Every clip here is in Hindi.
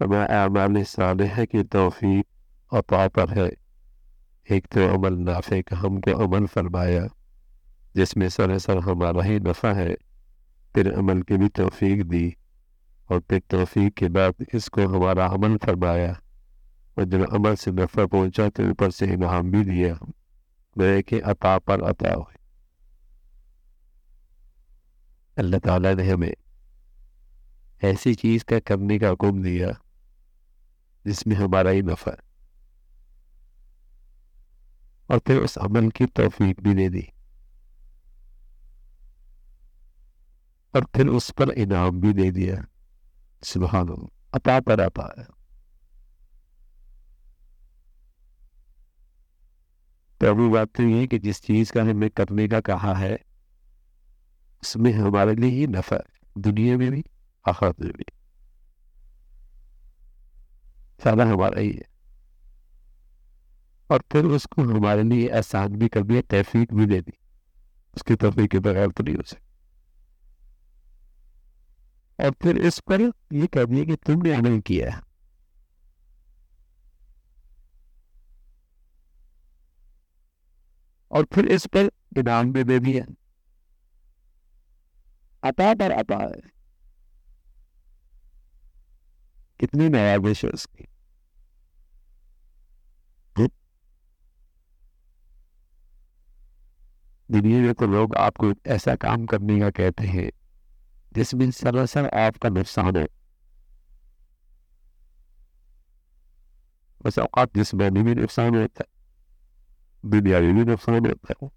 हमारे अमाल सालह की तोफ़ी अता पर है एक तो अमल नाफे का हमको अमल फरमाया जिसमें सरासर हमारा ही नफ़ा है फिर अमल की भी तोफ़ी दी और फिर तोफ़ीक के बाद इसको हमारा अमल फरमाया और जब अमल से नफ़ा पहुँचा तो ऊपर से इनाम भी दिया गए कि अता पर अता हुए अल्लाह ताला ने हमें ऐसी चीज़ का करने का हुक्म दिया। जिसमें हमारा ही नफ़ा और फिर उस अमल की तोफीक भी दे दी और फिर उस पर इनाम भी दे दिया सुबह अता पर अता है अभी बात तो ये कि जिस चीज़ का हमें करने का कहा है उसमें हमारे लिए ही नफा दुनिया में भी आखिरत में भी सारा हमारा ही है। और फिर उसको हमारे लिए आसान भी कर दिया तहफीक भी दे दी। उसकी तफरी के बगैर तो नहीं हो सकती। और फिर इस पर ये कह दिया कि तुमने अमल किया और फिर इस पर इनाम भी दे दिया। अता पर अता। कितनी नवाबिश है उसकी। दुनिया में तो लोग आपको ऐसा काम करने का कहते हैं जिसमें सरासर आपका नुकसान है। बस औकात जिसमानी भी नुकसान होता है दुनियावी भी नुकसान होता है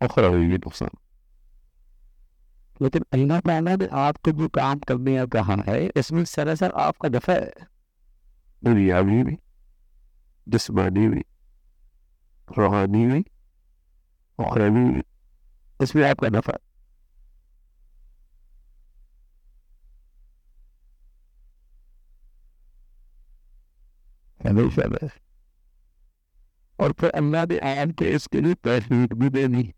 अखरावी भी नुकसान। लेकिन अल्लाह ताला ने आपको जो काम करने का कहा है, इसमें सरासर आपका दफ़ा है। दुनियावी भी जिसमानी भी रूहानी भी अखरावी भी। इसमें आपका नफा। और फिर अल्लाह ने आयन के इसके लिए तहरीक भी दे दी।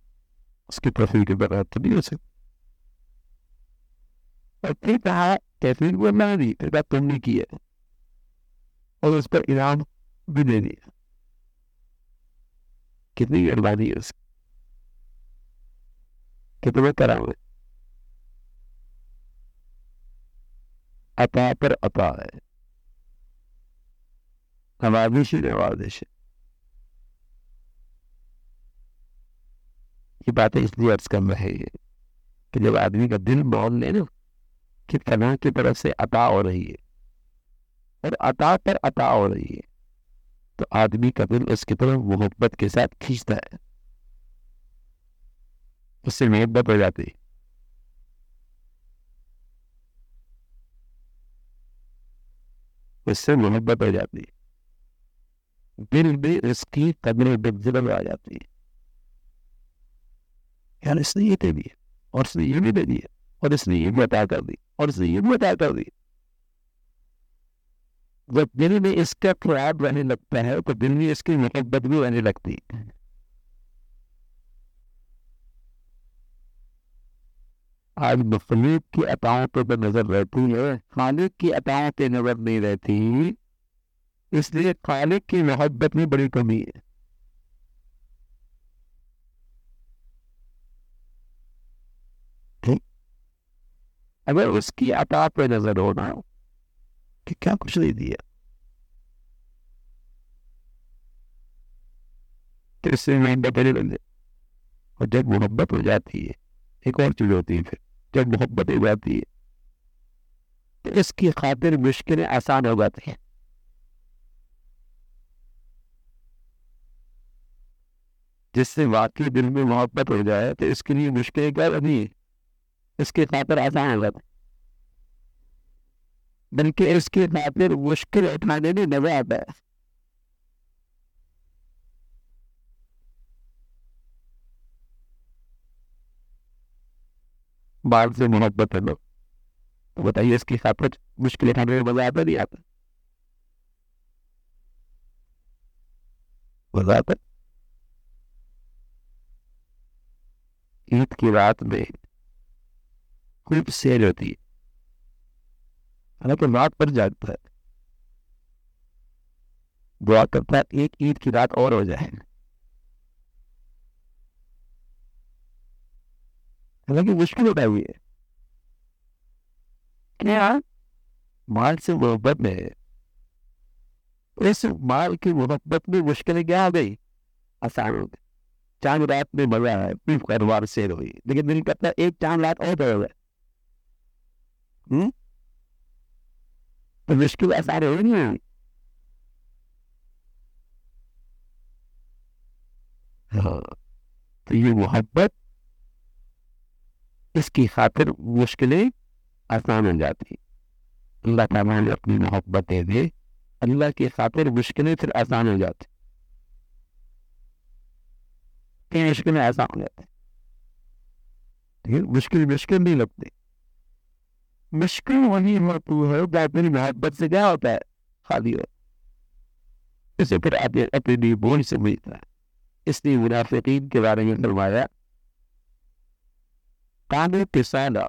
उसकी तफरीक बना तो नहीं हो सकती और फिर कहा तहरीक वो मैंने दी फिर बात तुमने की है। और उस पर इनाम भी दे दिया। कितनी मेहरबानी है उसकी। कितने कराम है अता पर अता है। नवाजिश ये बातें इसलिए अर्ज़ कर रहे हैं कि जब आदमी का दिल मान ले ना, कि तना की तरफ़ से अता हो रही है, और अता पर अता हो रही है तो आदमी का दिल उसकी तरफ़ मोहब्बत के साथ खींचता है। उससे मोहब्बत हो। जाती उससे मोहब्बत हो जाती दिल में इसकी कदर बिजल आ जाती है। इसने ये दे दिया, और इसने ये भी दे दिया, और इसने ये भी बता कर दी, और इसने ये भी बता कर दी। जब दिल में इसका ख्याल रहने लगता है तो दिल में इसकी मोहब्बत भी रहने लगती है। आज मखलूक की अताओं पर नज़र रहती है, खालिक की अताओं पर नज़र नहीं रहती। इसलिए खालिक की मोहब्बत में बड़ी कमी है। अगर उसकी अता पे नज़र होना कि क्या कुछ नहीं दिया? तो इससे मोहब्बत और जब मोहब्बत हो जाती है, एक और चीज़ होती है फिर। जब मोहब्बत जाती है तो इसकी खातिर मुश्किलें आसान हो जाती हैं। जिससे वाकई दिल में मोहब्बत हो जाए तो इसके लिए मुश्किल क्या है? इसके खातर आसान हो जाता बल्कि इसके खातिर मुश्किल उठाने में मज़ा आता है। बाहर से मोहब्बत है लोग। तो बताइए, इसकी खातिर मुश्किल उठाने में मज़ा आता नहीं आता मज़ा आता ईद की रात में खूब सेल होती है। हालाँकि रात पर जागता है। दुआ करता है एक ईद की रात और हो जाए। हालाँकि मुश्किल होता हुई है क्या माल से मोहब्बत में इस माल की मोहब्बत में मुश्किलें क्या आ गई आसान हो गई चाँद रात में मज़ा है परिवार से हुई लेकिन दिल करता है एक चाँद रात और बढ़ गए तो मुश्किल आसान हो नहीं हाँ तो ये मोहब्बत इसकी खातिर मुश्किलें आसान हो जाती अल्लाह ताला ने अपनी मोहब्बत दे अल्लाह की खातिर मुश्किलें फिर आसान हो जाती मुश्किलें आसान हो जाती मुश्किल मुश्किल नहीं लगती। मुश्किल वही होती है अपनी मोहब्बत से क्या होता है, खाली हो। इसे फिर अपने अपनी बोल मिलता है। इसलिए मुनाफिकीन के बारे में फरमाया पिसाना।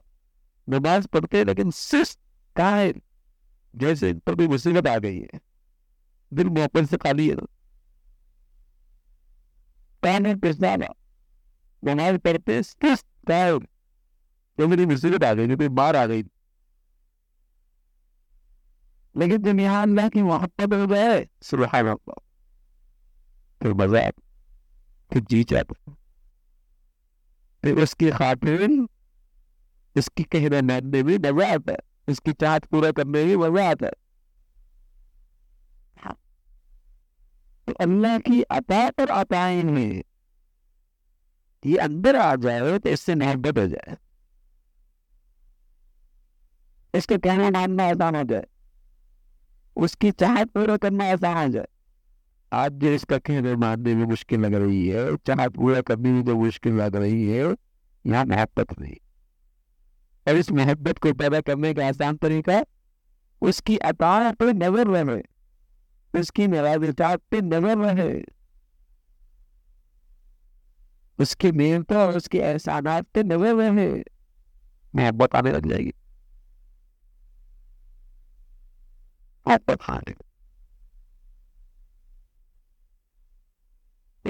नमाज़ पढ़ते लेकिन सिर्फ़ काहे जैसे पर भी मुसीबत आ गई है। दिल मोहब्बत से खाली है। पिसाना। नमाज़ पढ़ते सिर्फ़ काहे जो मेरी मुसीबत आ गई आ गई। लेकिन जब यहाँ अल्लाह की मोहब्बत गए सुबह फिर मज़ा फिर जी जाता फिर उसकी खातिर इसकी कहना मानने में मज़ा आता है इसकी चाहत पूरा करने में मज़ा आता है। तो अल्लाह की अता और अताएँ में ये अंदर आ जाए तो इससे मोहब्बत हो जाए। इसके कहना मानना आसान हो जाए। उसकी चाहत पूरा करना आसान हो जाए। आज जो इसका कहने मानने में मुश्किल लग रही है चाहत पूरा करने में जो मुश्किल लग रही है यहाँ मोहब्बत नहीं। और इस मोहब्बत को पैदा करने का आसान तरीका, उसकी अतार पे नज़र रहे, उसकी नवाजात पे नज़र रहे। उसकी मेहनत और उसके एहसानात पे नज़र रहे, मोहब्बत आने लग जाएगी। मोहब्बत आने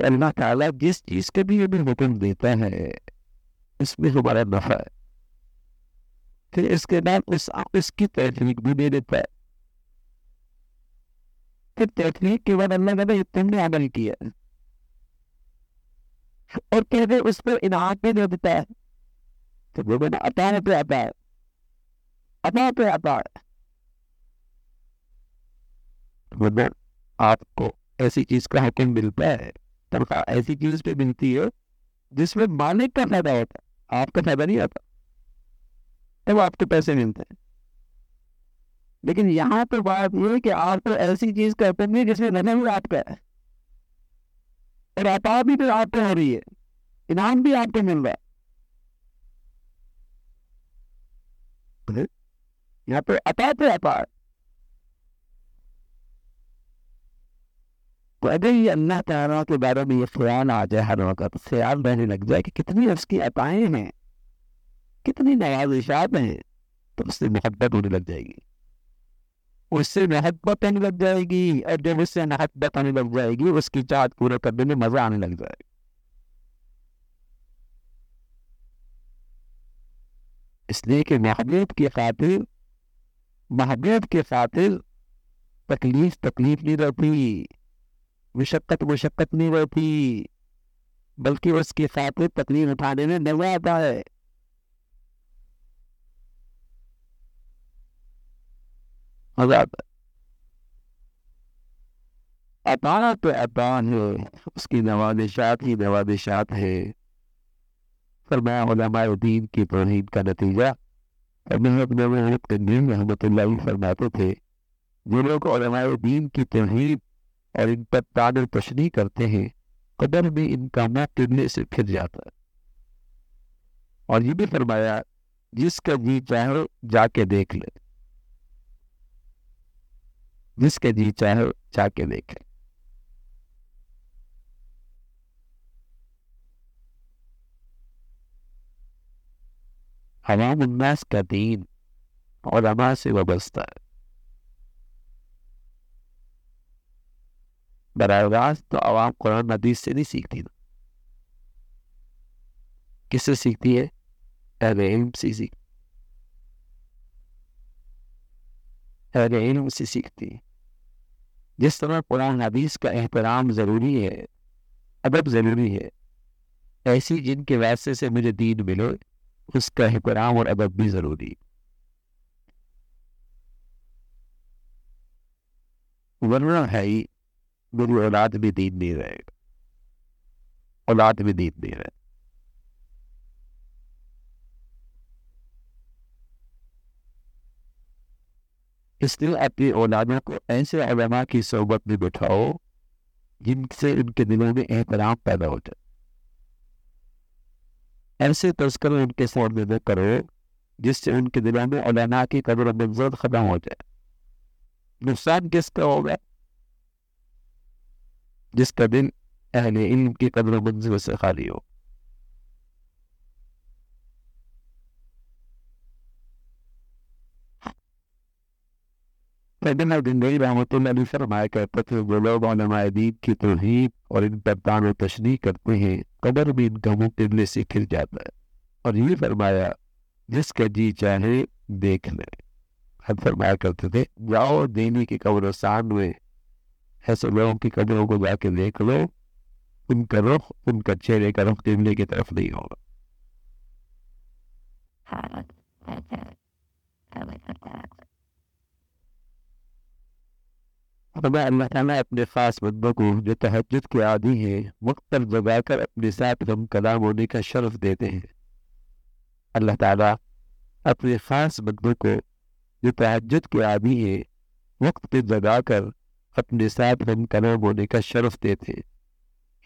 अल्लाह ताला जिस चीज़ के भी हमें हुक्म देता है, इसमें हमारा नफा है। फिर इसके बाद इस इसकी तकनीक भी दे देता है। फिर तकनीक के बाद अल्लाह है तुमने अमल किया और कहते उस पर इनाम भी दे देता है। तो वो मैंने अता पे है। अता पे है। मतलब आपको ऐसी चीज़ का हुक्म मिलता है। तनख्वाह ऐसी चीज़ पे मिलती है, जिसमें मालिक का फ़ायदा होता है, आपका फ़ायदा नहीं आता तब आपके पैसे मिलते हैं। लेकिन यहाँ पर बात यह है कि आप तो ऐसी चीज़ करते हैं जिसमें रहने भी आपका है। और अता भी तो आपको हो रही है, इनाम भी आपको मिल रहा है। यहाँ पर अता पे अगर ये अल्लाह ताला के बारे में ये ख्याल आ जाए हर वक्त ख्याल रहने लग जाए कि कितनी उसकी अताएँ हैं कितनी नवाजिशात हैं तो उससे मोहब्बत होने लग जाएगी उससे मोहब्बत आने लग जाएगी और जब उससे मोहब्बत आने लग जाएगी उसकी चाहत पूरा करने में मज़ा आने लग जाएगा इसलिए कि महबूब की खातिर महबूब के खातिर तकलीफ़ तकलीफ़ नहीं रहती मुशक्कत मुशक्कत नहीं रहती बल्कि उसकी खातिर तकलीफ़ उठाने में मज़ा आता है मज़ा तो अतान है, उसकी नवादिशात ही नवादिशात है। फरमाया दीन की तोहीद का नतीजा फरमाते थे जो लोग दीन की तोहीद और इन पर तादर तशनी करते हैं कदर में इनका मुँह टिरने से फिर जाता है। और ये भी फरमाया, जिसका जी चाहे जाके देख ले। जिसके जी चाहे जाके देखे हवाम उन्नास का दीन और अमा से वाबस्ता है। बरह तो आवाम कुरान हदीस से नहीं सीखती ना। किससे सीखती है? जिस तरह कुरान हदीस का एहतराम ज़रूरी है, अदब ज़रूरी है, ऐसी जिनके वैसे से मुझे दीन मिलो, उसका एहतराम और अदब भी ज़रूरी वरना है ही मेरी औलाद भी दीन नहीं रहेगा औलाद भी दीन नहीं रहे। इसलिए अपनी औलादों को ऐसे अलमा की सोबत में बिठाओ, जिनसे उनके दिलों में एहतराम पैदा हो जाए। ऐसे तस्कर उनके में करो, जिससे उनके दिलों में औलाना की कदर मंजर खत्म हो जाए। नुकसान किसका होगा? जिसका दिन अहले इल्म की कदर मंजिल से खाली हो फरमाया करते की इन तशनी करते हैं कबर भी इनका टिल्ले से खिल जाता है और ये फरमाया जिसका जी चाहे देख ले फरमाया करते थे जाओ देने की कब्रस्तान में ऐसे लोगों की कब्रों को जाके देख लो। उनका रुख, उनका चेहरे का रुख किबले की तरफ़ नहीं होगा। अल्लाह अपने खास बंदों को जो तहजद के आदि हैं वक्त पर जगाकर अपने साथ हम कलाम होने का शरफ देते हैं। अल्लाह ताला अपने खास बंदों को जो तहजद के आदि हैं वक्त पर जगाकर अपने साथ हम कलाम होने का शर्फ देते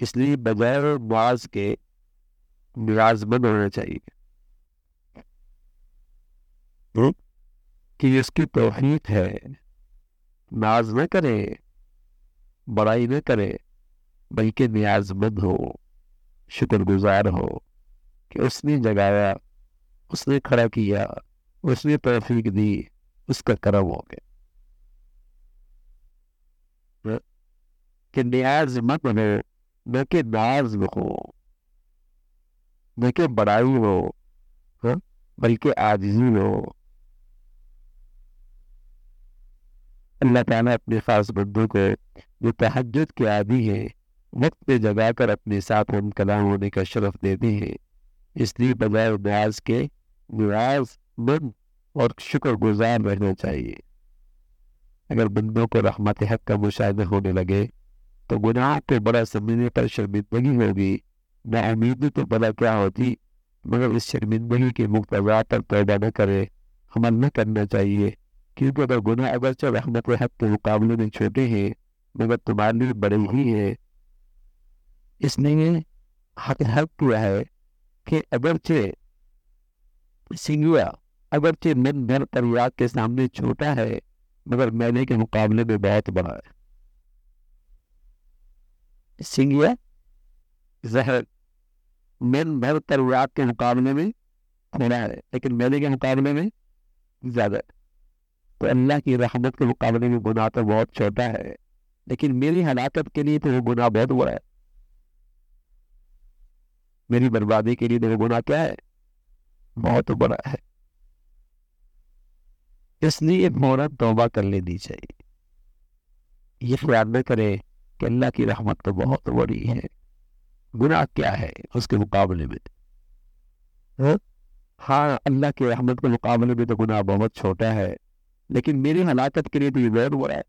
इसलिए बगैर मुआज के निराजमंद होना चाहिए। कि इसकी तोहहीद है। नाज न करे, बड़ाई न करे, बल्कि न्याजमंद हो, शुक्रगुजार हो कि उसने जगाया, उसने खड़ा किया, उसने तोफीक दी, उसका करम हो गया। कि न्याज मत बने न कि नाज हो न कि बड़ाई हो बल्कि आजिजी हो अल्लाह ताला अपने खास बंदों को जो तहजद के आदि हैं वक्त पे जगा कर अपने साथ हम कलाम होने का शरफ देते हैं इसलिए बजाय न्याज के न्याज मन और शुक्र गुजार रहना चाहिए अगर बंदों को रहमत हक का मुशाह होने लगे तो गुनाह पे बड़ा समझने पर शर्मिंदगी होगी। नाउमीदी तो बड़ा क्या होती, मगर इस शर्मिंदगी के मुख्तवा पर पैदा न करे। अमल न करना चाहिए, क्योंकि अगर गुना अगर से रहमत हक के मुकाबले में छोटे हैं, मगर तुम्हारे लिए बड़े ही है। इसलिए हक हक किया है कि अगरचे सिंगुआ, अगरचे मन घर परिवार के सामने छोटा है, मगर मैंने के मुकाबले में बहुत बड़ा है। सिंगुआ जहर मन भर परिवार के मुकाबले में थोड़ा है, लेकिन मैंने के मुकाबले में ज़्यादा तो अल्लाह की रहमत के मुकाबले में गुनाह तो बहुत छोटा है, लेकिन मेरी हलाकत के लिए तो वो गुनाह बहुत बड़ा है। मेरी बर्बादी के लिए तो वो गुनाह क्या है? बहुत बड़ा है। इसलिए फ़ौरन तोबा कर लेनी चाहिए। ये ख्याल न करे कि अल्लाह की रहमत तो बहुत बड़ी है। गुनाह क्या है उसके मुकाबले में? हाँ, हाँ अल्लाह की रहमत के मुकाबले में तो गुनाह बहुत छोटा है लेकिन मेरी हलाकत के लिए तो ये गैर हुआ है।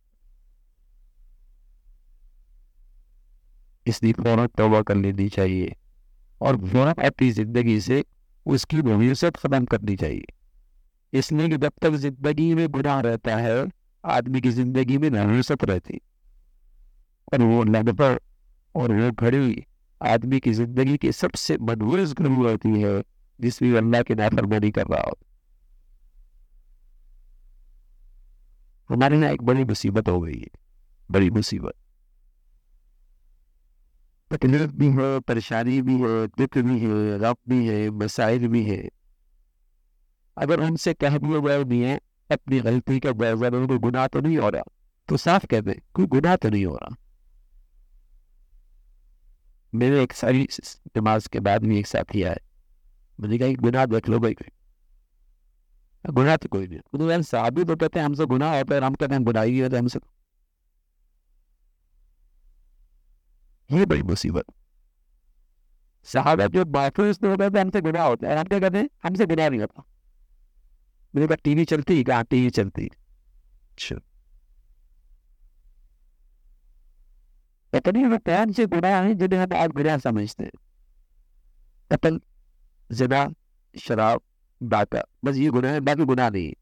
इसलिए फ़ौरन तोबा कर लेनी चाहिए और फ़ौरन अपनी ज़िंदगी से उसकी नवीसत खत्म करनी चाहिए। इसलिए कि जब तक ज़िंदगी में गुनाह रहता है आदमी की ज़िंदगी में नवीसत रहती और वो लगभग और वो घड़ी आदमी की ज़िंदगी की सबसे मनवूज घड़ी होती है जिसमें अल्लाह की नाफरमानी कर रहा होता हमारे यहाँ एक बड़ी मुसीबत हो गई है, बड़ी मुसीबत। तकलीफ़ भी है, परेशानी भी है, दुख भी है, रब भी है, मसाइल भी है। अगर उनसे कह दिए गए भी है अपनी गलती का कोई गुनाह तो नहीं हो रहा? तो साफ़ कह दे, कोई गुनाह तो नहीं हो रहा। मेरे एक सारी नमाज़ के बाद भी एक साथी आए मैंने कहा गुनाह देख लो भाई। गुनाह तो कोई नहीं। तो यार साहब तो कहते हमसे गुनाह होता है, हम कहते हैं बुराई है हमसे ये बड़ी मुसीबत। साहब, जो बाथरूम इसमें होता है, हमसे गुनाह होता है। हम क्या कहते हैं? हमसे गुनाह नहीं होता। मेरे पास टीवी चलती है, कहाँ टीवी चलती है? अच्छा। इतने पैन से गुनाह है जिन्हें हम आप गुनाह समझते हैं कतल जना शराब डाका बस ये गुनाह है बाकी गुनाह नहीं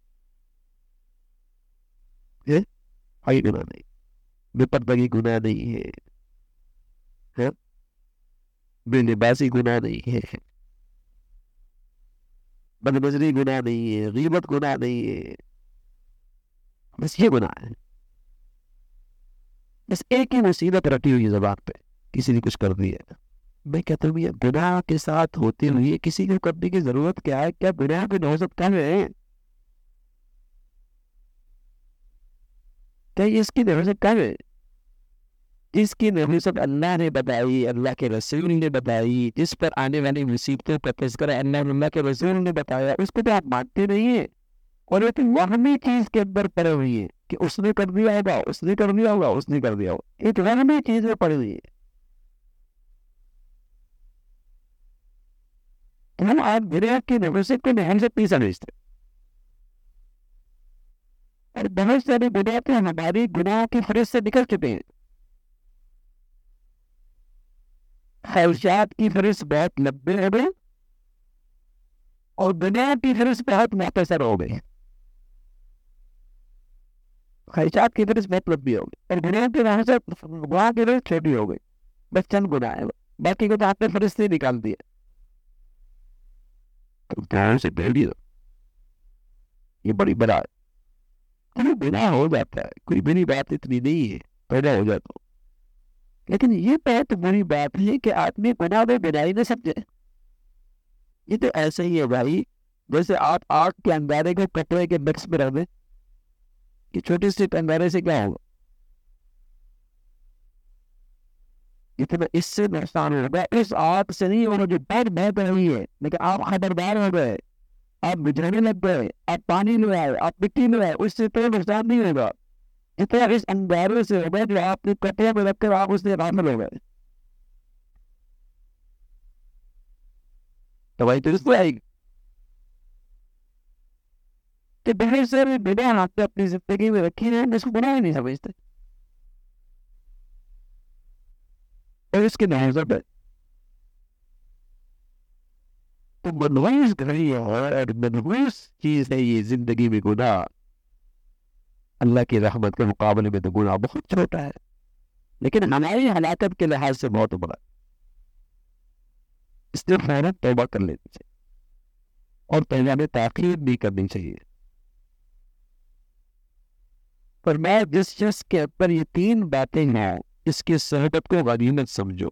है ये गुनाह नहीं बेपरदगी गुनाह नहीं है है बेलिबासी गुनाह नहीं है बदनजरी गुनाह नहीं है गीबत गुनाह नहीं है बस ये गुनाह है बस एक ही मुसीबत रटी हुई है जबान पे। किसी ने कुछ कर दिया मैं कहता हूँ गुनाह के साथ होते हुए किसी को करने की ज़रूरत क्या है? क्या गुनाह पे हो सकता है? क्या इसकी नज़र कम है जिसकी नबूसत अल्लाह ने बताई, अल्लाह के रसूल ने बताई, जिस पर आने वाली मुसीबतों पर तस्कर अल्लाह अल्लाह के रसूल ने बताया। उसको तो आप मानते नहीं है। और वो तो वहमी चीज़ के अंदर पड़े हुई है। कि उसने कर दिया होगा, उसने कर दिया होगा, उसने कर दिया होगा। एक वहमी चीज़ में पड़ी है। हम आप दुनिया की नबूसत को नहन से पी समझते और बहुत सारे के, हमारी गुनाह की फरिश्त से निकल चुके हैं। ख्वाहिशात की फहरिस्त बहुत लंबे हो। गए और दुनिया की फहरिस्त बहुत मुख्तसर हो गई ख्वाहिशात की फहरिस्त बहुत लंबी हो गई और दुनिया की फहरिस्त गुनाह की फहरिस्त छोटी हो गई बस चंद गुनाह है बाकी को तो आपने फहरिस्त ही निकाल ध्यान से दिया ये बड़ी बड़ा है बिना हो जाता है। कोई बड़ी बात इतनी नहीं है। पैदा हो जाता लेकिन ये बहुत बुरी बात है कि आदमी बना में बनाई ना समझे। ये तो ऐसे ही है भाई। जैसे आप आग के अंगारे को कटवे के मिक्स में रख दें। कि छोटे से अंगारे से क्या होगा इतना इससे नुकसान होगा इस आग से नहीं होगा जो बैठ बह रही है लेकिन आप खबरदार हो गए आप बिजली लग गए आप पानी में आए आप मिट्टी में आए उससे तो नुकसान नहीं होगा इतना इस अंगारे से हो गए जो आपने कटे में रखकर आप उससे रामल हो गए तो भाई तो इसको आएगी तो बहुत सारे हाथ पे अपनी ज़िंदगी में रखे हैं इसको बना ही नहीं समझते और इसके नज़र है तो मनवाइस घड़ी और मनवाइस चीज़ है ये ज़िंदगी में गुनाह अल्लाह की रहमत के मुकाबले में तो गुना बहुत छोटा है लेकिन हमारी हलाकत के लिहाज से बहुत बड़ा इसलिए फ़ौरन तोबा कर लेनी चाहिए और तोबा में ताकीर भी करनी चाहिए पर मैं जिस शख्स के ऊपर ये तीन बातें हैं, इसके सहबत को गनीमत समझो।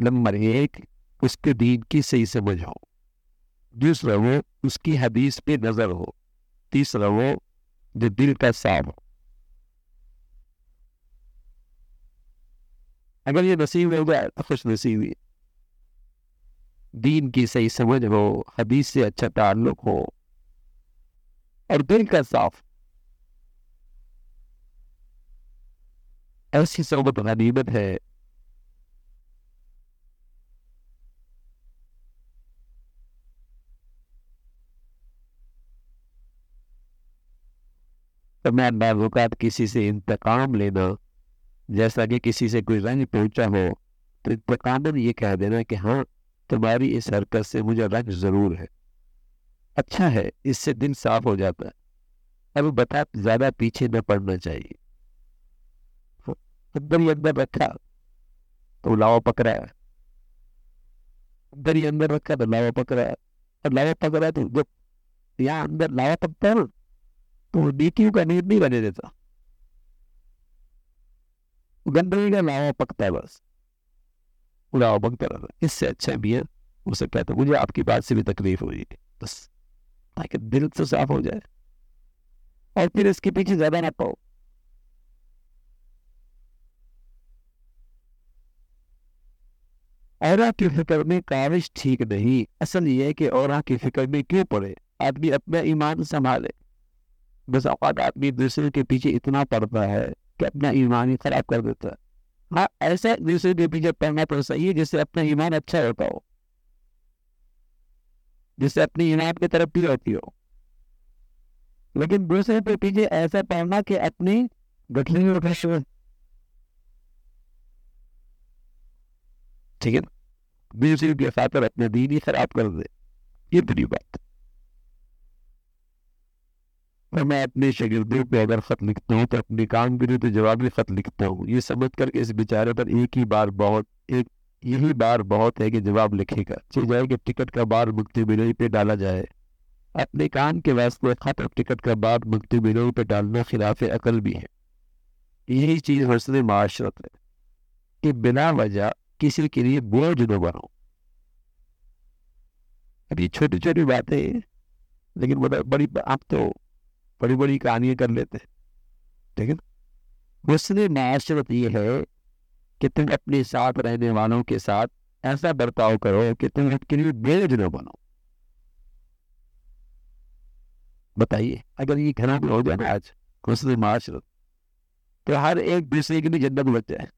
नंबर एक, उसके दीन की सही समझ हो। दूसरा वो, उसकी हदीस पे नज़र हो। तीसरा वो, जो दिल का साफ़ हो। अगर ये नसीब हो गया तो खुश नसीबी दीन की सही समझ हो, हदीस से अच्छा ताल्लुक हो। और दिल का साफ़ ऐसी सोबत गनीमत है तो मैं बावकात किसी से इंतकाम लेना जैसा कि किसी से कोई रंज पहुँचा हो तो इंतकाम ये कह देना कि हाँ तुम्हारी इस हरकत से मुझे रंग ज़रूर है अच्छा है इससे दिन साफ़ हो जाता है अब बता ज़्यादा पीछे न पड़ना चाहिए अंदर ही अंदर रखा तो लावा पकड़ा है। अंदर ही अंदर रखा तो लावा पकड़ा है। और लावा पकड़ा है तो जब यहाँ अंदर लावा पकता है ना तो डीक्यू का नींद नहीं बने देता। गंदगी का लावा पकता है बस। लावा पकता रहता इससे अच्छा भी है, हो सकता है तो मुझे आपकी बात से भी तकलीफ़ हुई बस, ताकि दिल तो साफ़ हो जाए। और फिर इसके पीछे ज़्यादा ना पाओ। और की फ़िक्र में काविश ठीक नहीं। असल ये है कि और की फ़िक्र में क्यों पड़े? आदमी अपना ईमान संभाले। बस औकात आदमी दूसरे के पीछे इतना पड़ता है कि अपना ईमान ही खराब कर देता है। हाँ ऐसा दूसरे के पीछे पढ़ना तो सही है जिससे अपना ईमान अच्छा होता हो। जिससे अपनी ईमान की तरफ़ भी रहती हो। लेकिन दूसरे के पीछे ऐसा पढ़ना कि अपनी उठे ठीक है दूसरे के साथ अपने दीन ही खराब कर दे। ये बड़ी बात मैं अपने शगिर्दों पे अगर खत लिखता हूँ तो अपने काम के लिए तो जवाबी खत लिखता हूँ। ये समझ करके इस बेचारे पर एक ही बार बहुत, एक यही बार बहुत है कि जवाब लिखेगा। चल जाए कि टिकट का बार मुक्ति बिलोई पे डाला जाए। अपने काम के वास्ते खत और टिकट का बार मुक्ति बिलोई पे डालना खिलाफ अकल भी है। यही चीज़ हसन माशरत है कि बिना वजह किसी के लिए बोझ न बनो अभी छोटी छोटी बातें लेकिन बड़ा बड़ी, आप तो बड़ी बड़ी कहानियाँ कर लेते हैं। ठीक है दूसरी माशरत ये है कि तुम अपने साथ रहने वालों के साथ ऐसा बर्ताव करो कि तुम उनके लिए बेज न बनो बताइए, अगर ये घना में हो जाए ना आज दूसरी माशरत तो हर एक दूसरे के लिए जन्नत बच जाए।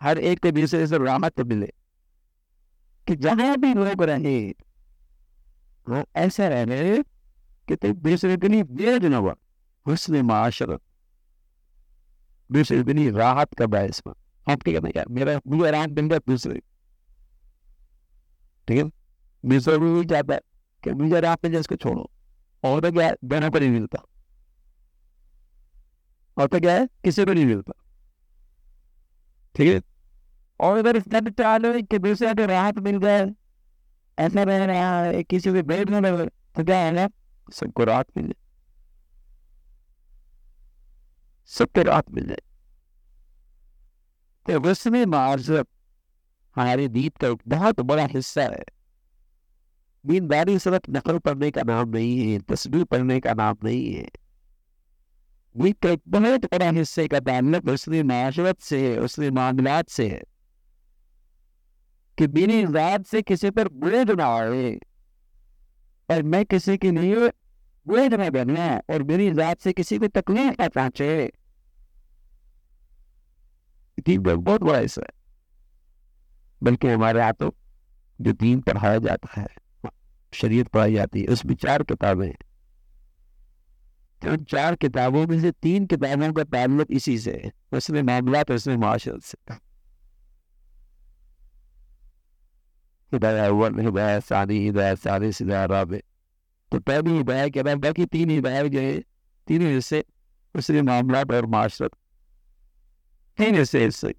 हर एक के से राहत मिले कि जहाँ भी लोग रहे, वो ऐसा रहे कि तुम दूसरे लिए बेज न बन, हुसन माशरत। दूसरे लिए राहत का बायस बन। आप क्या कहते यार मेरा मुझे राहत मिल रहा दूसरे। ठीक है? दूसरा भी वही चाहता है कि मुझे राहत मिल इसको छोड़ो। और तो क्या? है देना पर नहीं मिलता। और तो क्या? है किसी को नहीं मिलता। ठीक है। और अगर इतना चालो कि दूसरे को राहत मिल जाए ऐसा रह रहा है किसी बैठ ना लगे तो क्या है ना, सबको राहत मिल जाए। सबको राहत मिल जाए। तो उसमें मार्जब हमारे दीन का बहुत बड़ा हिस्सा है। दीनदारी सिर्फ़ नकल पढ़ने का नाम नहीं है, तस्वीर पढ़ने का नाम नहीं है। का एक बहुत बड़ा हिस्से का ताल्लुक उसने माशरत से उसने मामलात से है कि मेरी रात से किसी पर बुरे ना और मैं किसी की नहीं बुरे ना बनना और मेरी रात से किसी को तकलीफ़ ना पहुँचे बहुत बड़ा हिस्सा है बल्कि हमारे तो जो दीन पढ़ाया जाता है शरीयत पढ़ाई जाती है उसमें चार किताबें हैं तो चार किताबों में से तीन किताबों का ताल्लुक इसी से है, उसमें मामला तो उसमें माशरत से तो पहली हिदाया के बाद बाकी तीन हिदाया जो है, तीन हिस्से उसमें मामला और माशरत तीन हिस्से हिस्से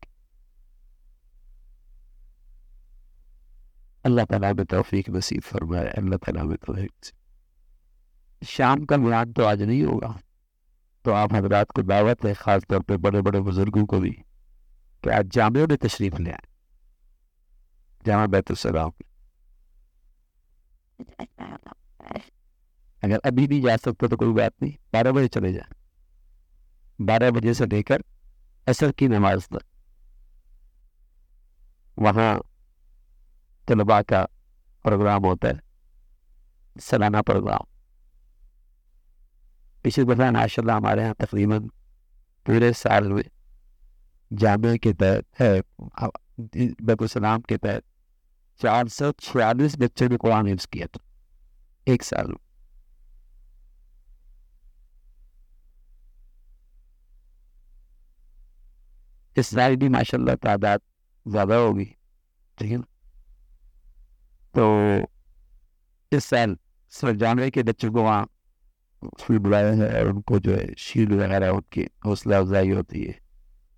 अल्लाह ताला में तौफीक नसीब फरमाए, अल्लाह ताला में तौफीक शाम का बयान तो आज नहीं होगा। तो आप हजरात को दावत है ख़ास तौर पे बड़े बड़े बुज़ुर्गों को भी, कि आज जामियों में तशरीफ़ ले आए। जामा बैतुलसलाम अगर अभी नहीं जा सकते तो कोई बात नहीं, बारह बजे चले जाए। बारह बजे से लेकर असर की नमाज़ तक। वहाँ तलबा का प्रोग्राम होता है, सालाना प्रोग्राम। पिछले दफ़ा माशा हमारे यहाँ तकरीबन पूरे साल में जामे के तहत है बैतुलसलाम के तहत चार सौ छियालीस बच्चों ने कुरान हिफ्स किया था, एक साल में। इस साल भी माशाल्लाह तादाद ज़्यादा होगी, ठीक है तो इस साल सर जानवे के बच्चों को वहाँ फिर बुलाया है और उनको जो है शील वगैरह उनकी हौसला अफजाई होती है।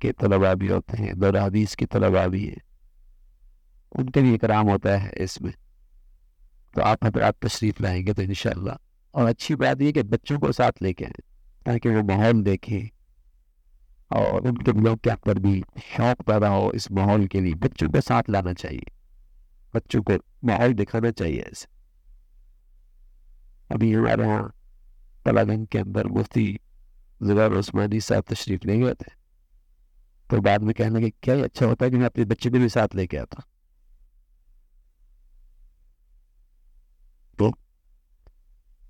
के तलबा भी होते हैं, दर हदीस की तलबा भी है। उनके भी इकराम होता है इसमें। तो आप आप तशरीफ़ लाएँगे तो इन और अच्छी बात यह कि बच्चों को साथ लेके आए, ताकि वो माहौल देखें। और उनके लोग के अंदर भी शौक पैदा हो इस माहौल के लिए। बच्चों को साथ लाना चाहिए। बच्चों को माहौल दिखाना चाहिए ऐसे। अभी हमारे यहाँ तलागंज के अंदर मुफ्ती जुबार उस्मानी साहब तशरीफ़ नहीं हुए थे। तो बाद में कहने लगे, क्या अच्छा होता है कि मैं अपने बच्चे को भी साथ लेके आता? तो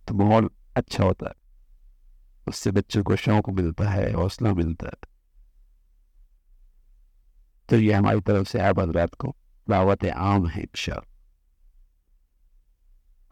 तो माहौल अच्छा होता है। उससे बच्चों को शौक मिलता है, हौसला मिलता है। तो ये हमारी तरफ़ से आप हजरात को दावत आम है इंशा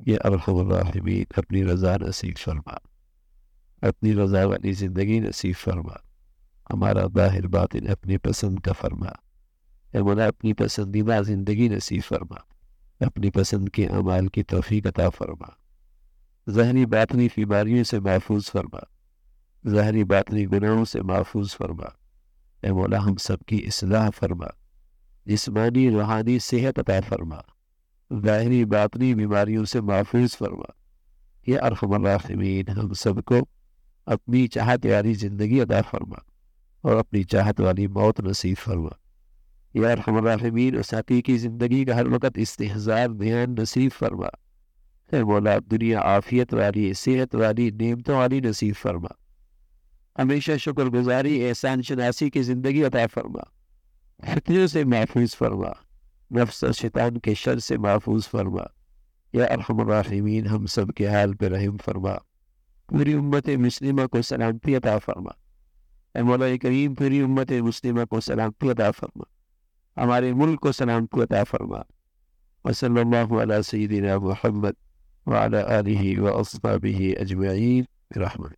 ये अरहम राहिमीन अपनी रज़ा नसीब फरमा अपनी रज़ा वाली ज़िंदगी नसीब फरमा हमारा बाहिर बातिन अपनी पसंद का फरमा मौला अपनी पसंदीदा ज़िंदगी नसीब फरमा अपनी पसंद के अमाल की तोफ़ी अता फरमा जहनी बातनी बीमारियों से महफूज फरमा। जहरी बातनी गुनाहों से महफूज फरमा। ए मौला हम सबकी इसलाह फरमा। जिसमानी रूहानी सेहत अता फरमा। ज़ाहरी बातनी बीमारियों से महफूज फरमा। यह अरहमीन हम सबको अपनी चाहत वाली ज़िंदगी अदा फरमा और अपनी चाहत वाली मौत नसीब फरमा। या रहमीन उस की ज़िंदगी का हर वक्त इस्तेजार ध्यान नसीब फरमा। है मौला दुनिया आफियत वाली, सेहत वाली, नेमतों वाली नसीब फरमा। हमेशा शुक्रगुजारी, एहसान शनासी की ज़िंदगी अता फरमा। फितने से महफूज फरमा। नफ्स शैतान के शर से महफूज फरमा। या अरहमीन हम सब के हाल पर रहम फरमा। पूरी उम्मत मुस्लिमा को सलामती अता फरमा। मौला करीम, पूरी उम्मत मुस्लिमा को सलामती अता फरमा। हमारे मुल्क को सलामती अता फरमा। वसल्लल्लाहु अला सय्यिदिना मुहम्मद वाला आलिहि व अस्हाबिहि अजमईन रहमत